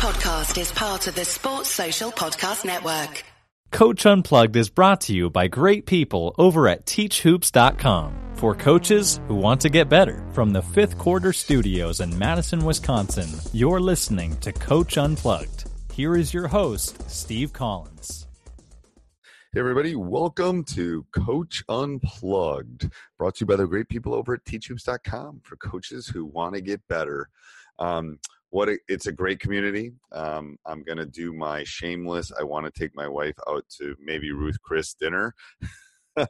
podcast is part of the Sports Social Podcast Network. Coach Unplugged is brought to you by great people over at teachhoops.com for coaches who want to get better. From the fifth quarter studios in Madison, Wisconsin, you're listening to Coach Unplugged. Here is your host, Steve Collins. Hey, everybody, welcome to Coach Unplugged, brought to you by the great people over at teachhoops.com for coaches who want to get better. Um, what a, it's a great community. Um, I'm gonna do my shameless. I want to take my wife out to maybe Ruth Chris dinner.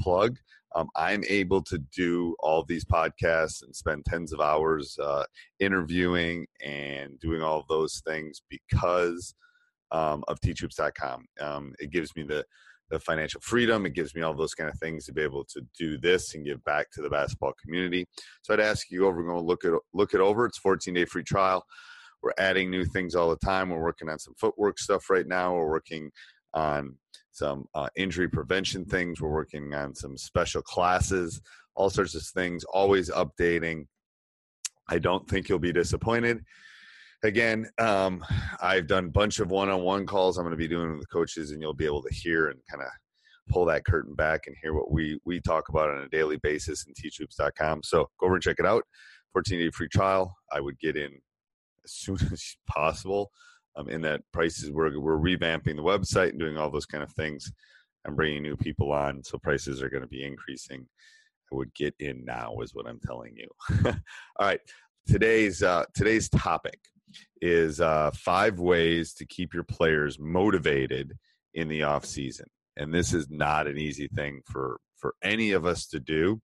plug. Um, I'm able to do all these podcasts and spend tens of hours uh, interviewing and doing all those things because um, of teachhoops.com. Um, it gives me the the financial freedom. It gives me all those kind of things to be able to do this and give back to the basketball community. So I'd ask you over, go look it look it over. It's 14 day free trial. We're adding new things all the time. We're working on some footwork stuff right now. We're working on some uh, injury prevention things. We're working on some special classes, all sorts of things. Always updating. I don't think you'll be disappointed again, um, I've done a bunch of one-on-one calls. I'm going to be doing with the coaches, and you'll be able to hear and kind of pull that curtain back and hear what we we talk about on a daily basis in teachhoops.com. So go over and check it out. 14 day free trial. I would get in as soon as possible. Um, in that prices we're we're revamping the website and doing all those kind of things. I'm bringing new people on, so prices are going to be increasing. I would get in now, is what I'm telling you. all right, today's uh, today's topic is uh, five ways to keep your players motivated in the off season. And this is not an easy thing for for any of us to do.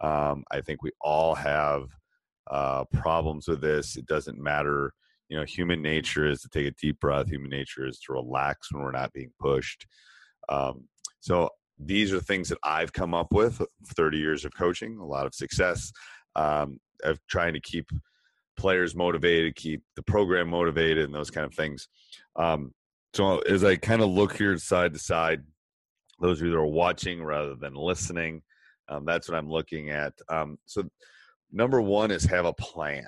Um, I think we all have uh, problems with this. It doesn't matter. You know, human nature is to take a deep breath. Human nature is to relax when we're not being pushed. Um, so these are things that I've come up with. 30 years of coaching, a lot of success um, of trying to keep players motivated, keep the program motivated, and those kind of things. Um, so as I kind of look here side to side, those who are watching rather than listening, um, that's what I'm looking at. Um, so number one is have a plan.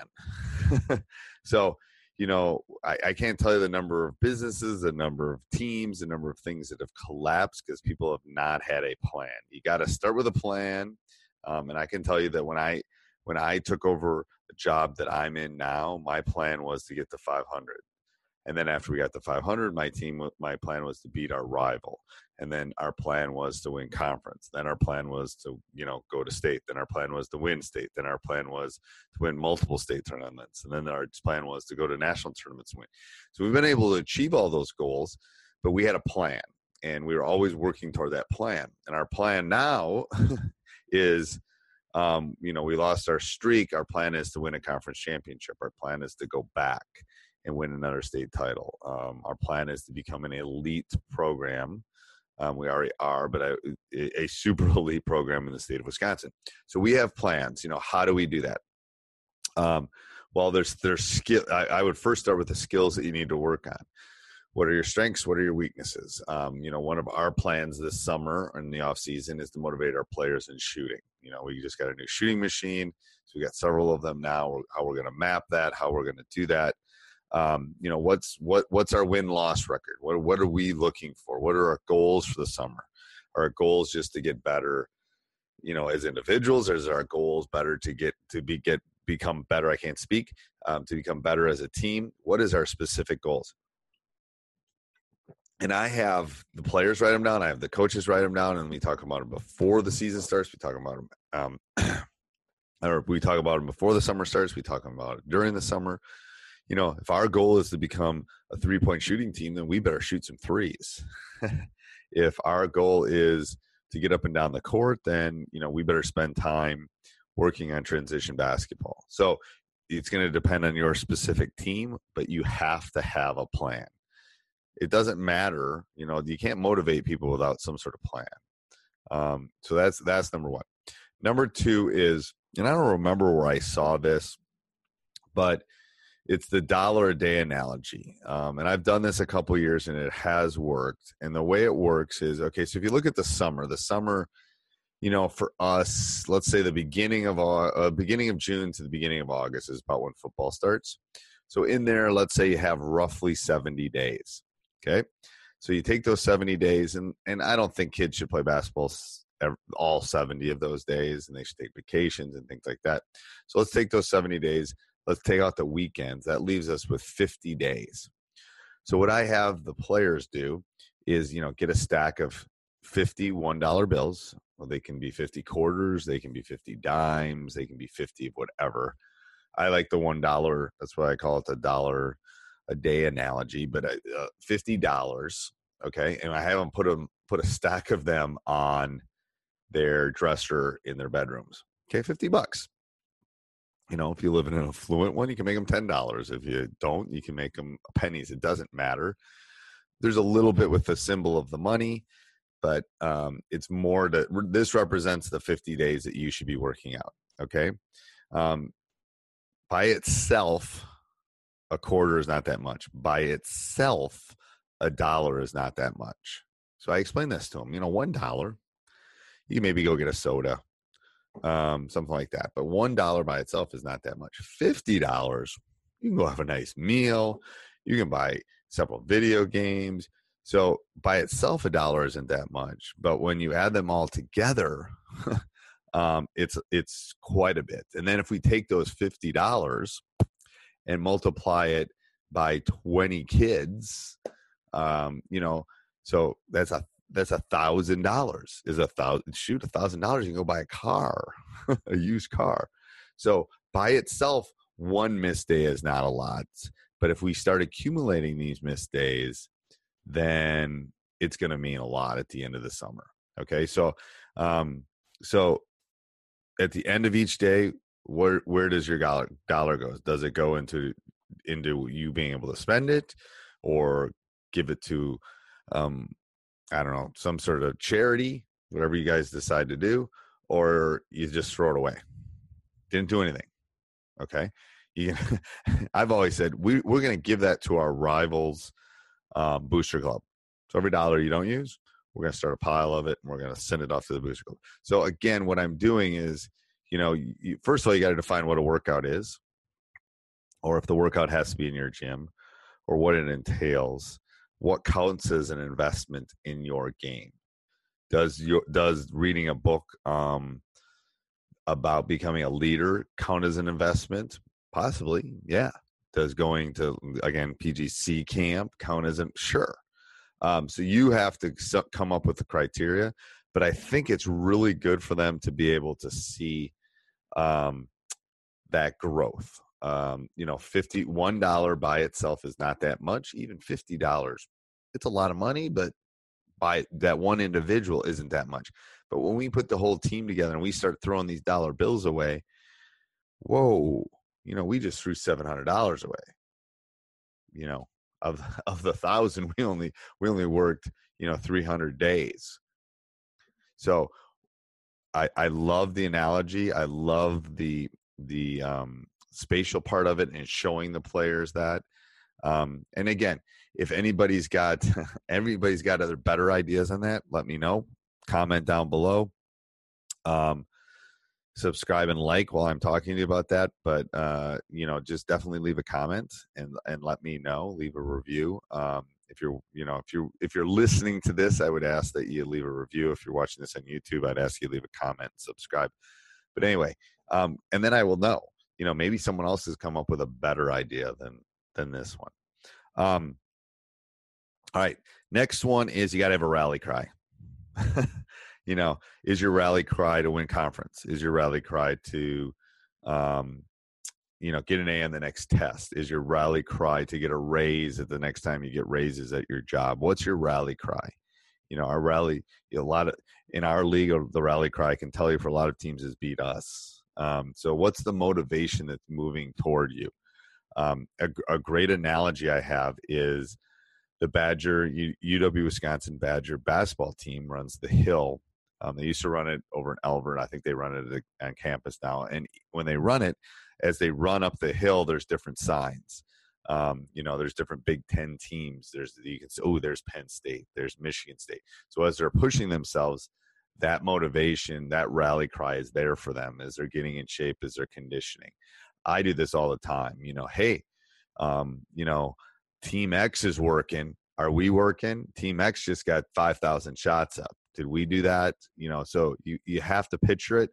so you know I, I, can't tell you the number of businesses the number of teams the number of things that have collapsed because people have not had a plan you got to start with a plan um, and i can tell you that when i when I took over job that I'm in now, my plan was to get to 500. And then after we got to 500, my team, my plan was to beat our rival. And then our plan was to win conference. Then our plan was to, you know, go to state. Then our plan was to win state. Then our plan was to win multiple state tournaments. And then our plan was to go to national tournaments and win. So we've been able to achieve all those goals, but we had a plan and we were always working toward that plan. And our plan now is um, you know, we lost our streak. Our plan is to win a conference championship. Our plan is to go back and win another state title. Um, our plan is to become an elite program. Um, we already are, but a, super elite program in the state of Wisconsin. So we have plans. You know, how do we do that? Um, well, there's there's skill. I, I would first start with the skills that you need to work on what are your strengths? What are your weaknesses? Um, you know one of our plans this summer in the off season is to motivate our players in shooting. You know we just got a new shooting machine so we got several of them now how we're going to map that how we're going to do that. Um, you know what's what what's our win loss record? What what are we looking for? What are our goals for the summer? Are our goals just to get better you know as individuals? Or is our goals better to get to be get become better? I can't speak um, to become better as a team. What is our specific goals and I have the players write them down. I have the coaches write them down, and we talk about them before the season starts. We talk about them, um, or we talk about them before the summer starts. We talk about it during the summer. You know, if our goal is to become a three point shooting team, then we better shoot some threes. if our goal is to get up and down the court, then you know we better spend time working on transition basketball. So it's going to depend on your specific team, but you have to have a plan it doesn't matter. You know, you can't motivate people without some sort of plan. Um, so that's that's number one. Number two is, and I don't remember where I saw this, but it's the dollar a day analogy. Um, and I've done this a couple years and it has worked. And the way it works is okay. So if you look at the summer, the summer, you know, for us, let's say the beginning of uh, beginning of June to the beginning of August is about when football starts. So in there, let's say you have roughly 70 days. Okay. So you take those 70 days, and, and I don't think kids should play basketball all 70 of those days, and they should take vacations and things like that. So let's take those 70 days. Let's take out the weekends. That leaves us with 50 days. So what I have the players do is, you know, get a stack of 50 $1 bills. Well, they can be 50 quarters, they can be 50 dimes, they can be 50 of whatever. I like the $1. That's why I call it the dollar a day analogy, but uh, uh $50. Okay. And I have them put them, put a stack of them on their dresser in their bedrooms. Okay. 50 bucks. You know, if you live in an affluent one, you can make them $10. If you don't, you can make them pennies. It doesn't matter. There's a little bit with the symbol of the money but um, it's more to this represents the 50 days that you should be working out okay um, by itself a quarter is not that much. By itself a dollar is not that much. So i explained this to him you know one dollar you maybe go get a soda um, something like that but one dollar by itself is not that much. Fifty dollars you can go have a nice meal you can buy several video games. So by itself, a dollar isn't that much, but when you add them all together, um, it's it's quite a bit. And then if we take those fifty dollars and multiply it by twenty kids, um, you know, so that's a that's a thousand dollars. Is a thousand shoot a thousand dollars? You can go buy a car, a used car. So by itself, one missed day is not a lot. But if we start accumulating these missed days, then it's going to mean a lot at the end of the summer. Okay, so um, so at the end of each day, where where does your dollar dollar go? Does it go into into you being able to spend it, or give it to um, I don't know some sort of charity, whatever you guys decide to do, or you just throw it away? Didn't do anything. Okay, you, I've always said we we're going to give that to our rivals um, booster club. So every dollar you don't use, we're going to start a pile of it and we're going to send it off to the booster club. So again, what I'm doing is, you know, you, first of all, you got to define what a workout is, or if the workout has to be in your gym, or what it entails. What counts as an investment in your game? Does your does reading a book um, about becoming a leader count as an investment? Possibly, yeah does going to again pgc camp count as a sure um, so you have to come up with the criteria but i think it's really good for them to be able to see um, that growth um, you know $51 by itself is not that much even $50 it's a lot of money but by that one individual isn't that much but when we put the whole team together and we start throwing these dollar bills away whoa you know, we just threw seven hundred dollars away. You know, of of the thousand, we only we only worked you know three hundred days. So, I I love the analogy. I love the the um, spatial part of it and showing the players that. Um, and again, if anybody's got everybody's got other better ideas on that, let me know. Comment down below. Um, subscribe and like while I'm talking to you about that. But uh, you know, just definitely leave a comment and and let me know. Leave a review. Um, if you're you know if you're if you're listening to this, I would ask that you leave a review. If you're watching this on YouTube, I'd ask you leave a comment subscribe. But anyway, um, and then I will know. You know, maybe someone else has come up with a better idea than than this one. Um, all right, next one is you got to have a rally cry. you know, is your rally cry to win conference? Is your rally cry to, um, you know, get an A on the next test? Is your rally cry to get a raise at the next time you get raises at your job? What's your rally cry? You know, our rally, a lot of in our league, of the rally cry I can tell you for a lot of teams is beat us. Um, so, what's the motivation that's moving toward you? Um, a, a great analogy I have is the Badger UW Wisconsin Badger basketball team runs the hill um, they used to run it over in Elver. I think they run it on campus now. And when they run it, as they run up the hill, there's different signs. Um, you know, there's different Big Ten teams. There's you can say, oh, there's Penn State, there's Michigan State. So as they're pushing themselves, that motivation, that rally cry is there for them as they're getting in shape, as they're conditioning. I do this all the time. You know, hey, Um, you know, Team X is working. Are we working? Team X just got 5,000 shots up. Did we do that? You know, so you, you have to picture it.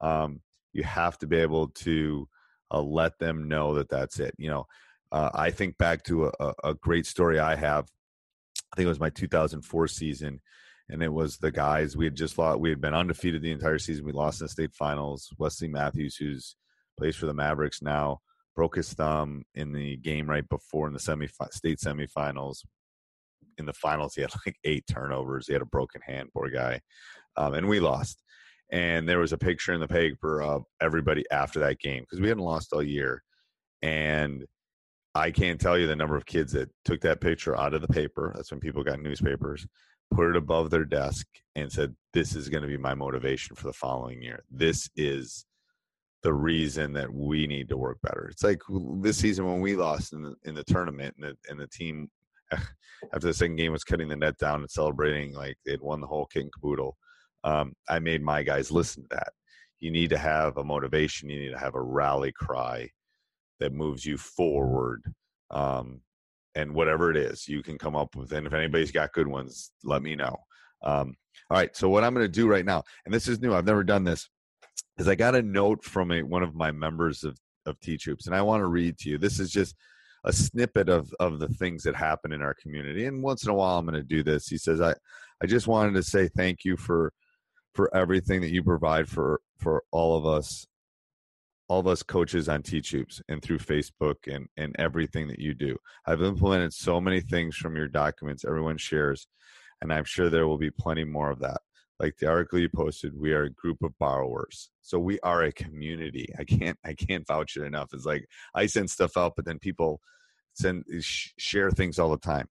Um, you have to be able to uh, let them know that that's it. You know, uh, I think back to a, a great story I have. I think it was my 2004 season, and it was the guys we had just lost. We had been undefeated the entire season. We lost in the state finals. Wesley Matthews, who's plays for the Mavericks now, broke his thumb in the game right before in the semi state semifinals. In the finals, he had like eight turnovers. He had a broken hand, poor guy, um, and we lost. And there was a picture in the paper of everybody after that game because we hadn't lost all year, and I can't tell you the number of kids that took that picture out of the paper. That's when people got newspapers, put it above their desk, and said, This is going to be my motivation for the following year. This is the reason that we need to work better. It's like this season when we lost in the, in the tournament and the, and the team after the second game was cutting the net down and celebrating like they'd won the whole kit and caboodle. Um, I made my guys listen to that. You need to have a motivation. You need to have a rally cry that moves you forward. Um, and whatever it is, you can come up with. And if anybody's got good ones, let me know. Um, all right. So what I'm going to do right now, and this is new. I've never done this. Is I got a note from a, one of my members of of Teach Hoops, and I want to read to you. This is just a snippet of of the things that happen in our community. And once in a while, I'm going to do this. He says, "I I just wanted to say thank you for for everything that you provide for for all of us all of us coaches on T-Tubes and through Facebook and, and everything that you do. I've implemented so many things from your documents everyone shares, and I'm sure there will be plenty more of that. Like the article you posted, we are a group of borrowers. So we are a community. I can't I can't vouch it enough. It's like I send stuff out, but then people send share things all the time.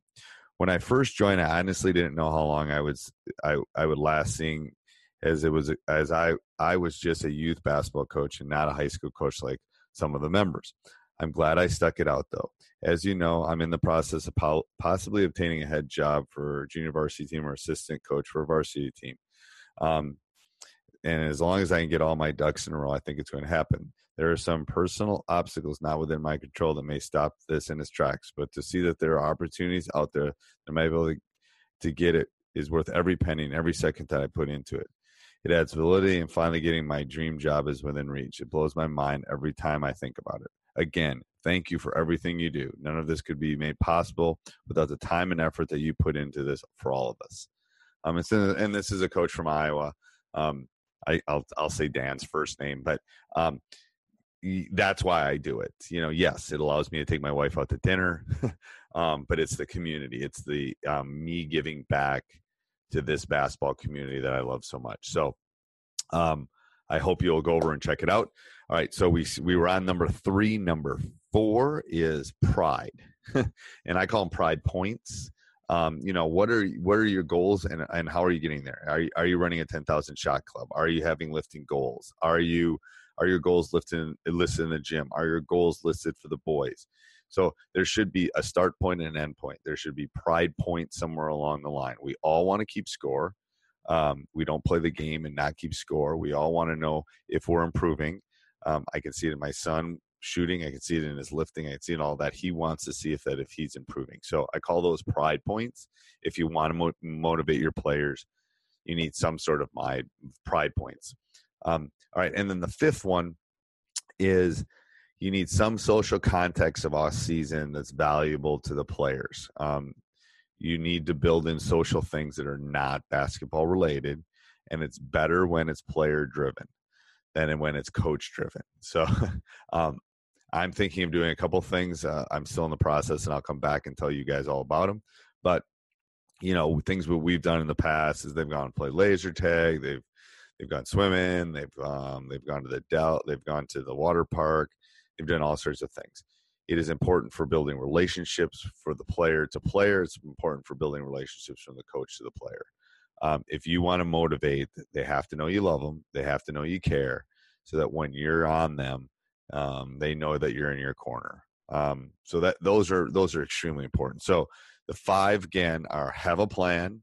When I first joined, I honestly didn't know how long I was I I would last seeing as it was as I I was just a youth basketball coach and not a high school coach like some of the members. I'm glad I stuck it out though. As you know, I'm in the process of po- possibly obtaining a head job for junior varsity team or assistant coach for a varsity team. Um, and as long as I can get all my ducks in a row, I think it's going to happen. There are some personal obstacles not within my control that may stop this in its tracks, but to see that there are opportunities out there that might be able to, to get it is worth every penny and every second that I put into it. It adds validity, and finally getting my dream job is within reach. It blows my mind every time I think about it. Again, thank you for everything you do. None of this could be made possible without the time and effort that you put into this for all of us. Um, and this is a coach from Iowa. Um, I, will I'll say Dan's first name, but um, that's why I do it. You know, yes, it allows me to take my wife out to dinner, um, but it's the community. It's the um, me giving back to this basketball community that I love so much. So um, I hope you'll go over and check it out. All right, so we we were on number three. Number four is pride, and I call them pride points. Um, you know, what are what are your goals and and how are you getting there? Are you, are you running a ten thousand shot club? Are you having lifting goals? Are you are your goals lifting listed in the gym? Are your goals listed for the boys? So there should be a start point and an end point. There should be pride point somewhere along the line. We all want to keep score. Um, we don't play the game and not keep score. We all want to know if we're improving. Um, I can see it in my son shooting. I can see it in his lifting. I can see it in all that. He wants to see if that if he's improving. So I call those pride points. If you want to mo- motivate your players, you need some sort of my pride points. Um, all right, and then the fifth one is you need some social context of off season that's valuable to the players. Um, you need to build in social things that are not basketball related, and it's better when it's player driven than when it's coach driven. So, um, I'm thinking of doing a couple things. Uh, I'm still in the process, and I'll come back and tell you guys all about them. But you know, things what we've done in the past is they've gone and played laser tag. They've they've gone swimming. They've um, they've gone to the Dell. They've gone to the water park. They've done all sorts of things. It is important for building relationships for the player to player. It's important for building relationships from the coach to the player. Um, if you want to motivate, they have to know you love them. They have to know you care, so that when you're on them, um, they know that you're in your corner. Um, so that those are those are extremely important. So the five again are have a plan,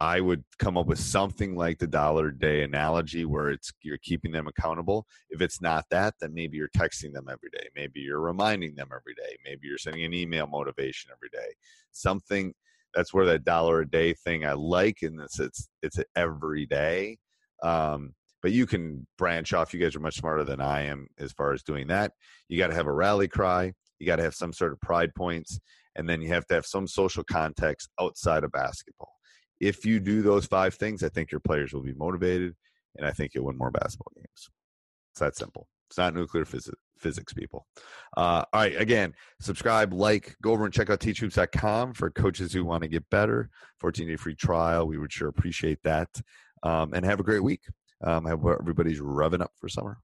I would come up with something like the dollar a day analogy where it's you're keeping them accountable. If it's not that, then maybe you're texting them every day. Maybe you're reminding them every day. Maybe you're sending an email motivation every day. Something that's where that dollar a day thing I like and it's it's it's every day. Um, but you can branch off. You guys are much smarter than I am as far as doing that. You got to have a rally cry. You got to have some sort of pride points, and then you have to have some social context outside of basketball if you do those five things, I think your players will be motivated, and I think you'll win more basketball games. It's that simple. It's not nuclear phys- physics, people. Uh, all right, again, subscribe, like, go over and check out teachhoops.com for coaches who want to get better. 14 day free trial. We would sure appreciate that. Um, and have a great week. Um, I hope everybody's revving up for summer.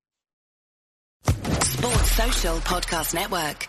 Sports Social Podcast Network.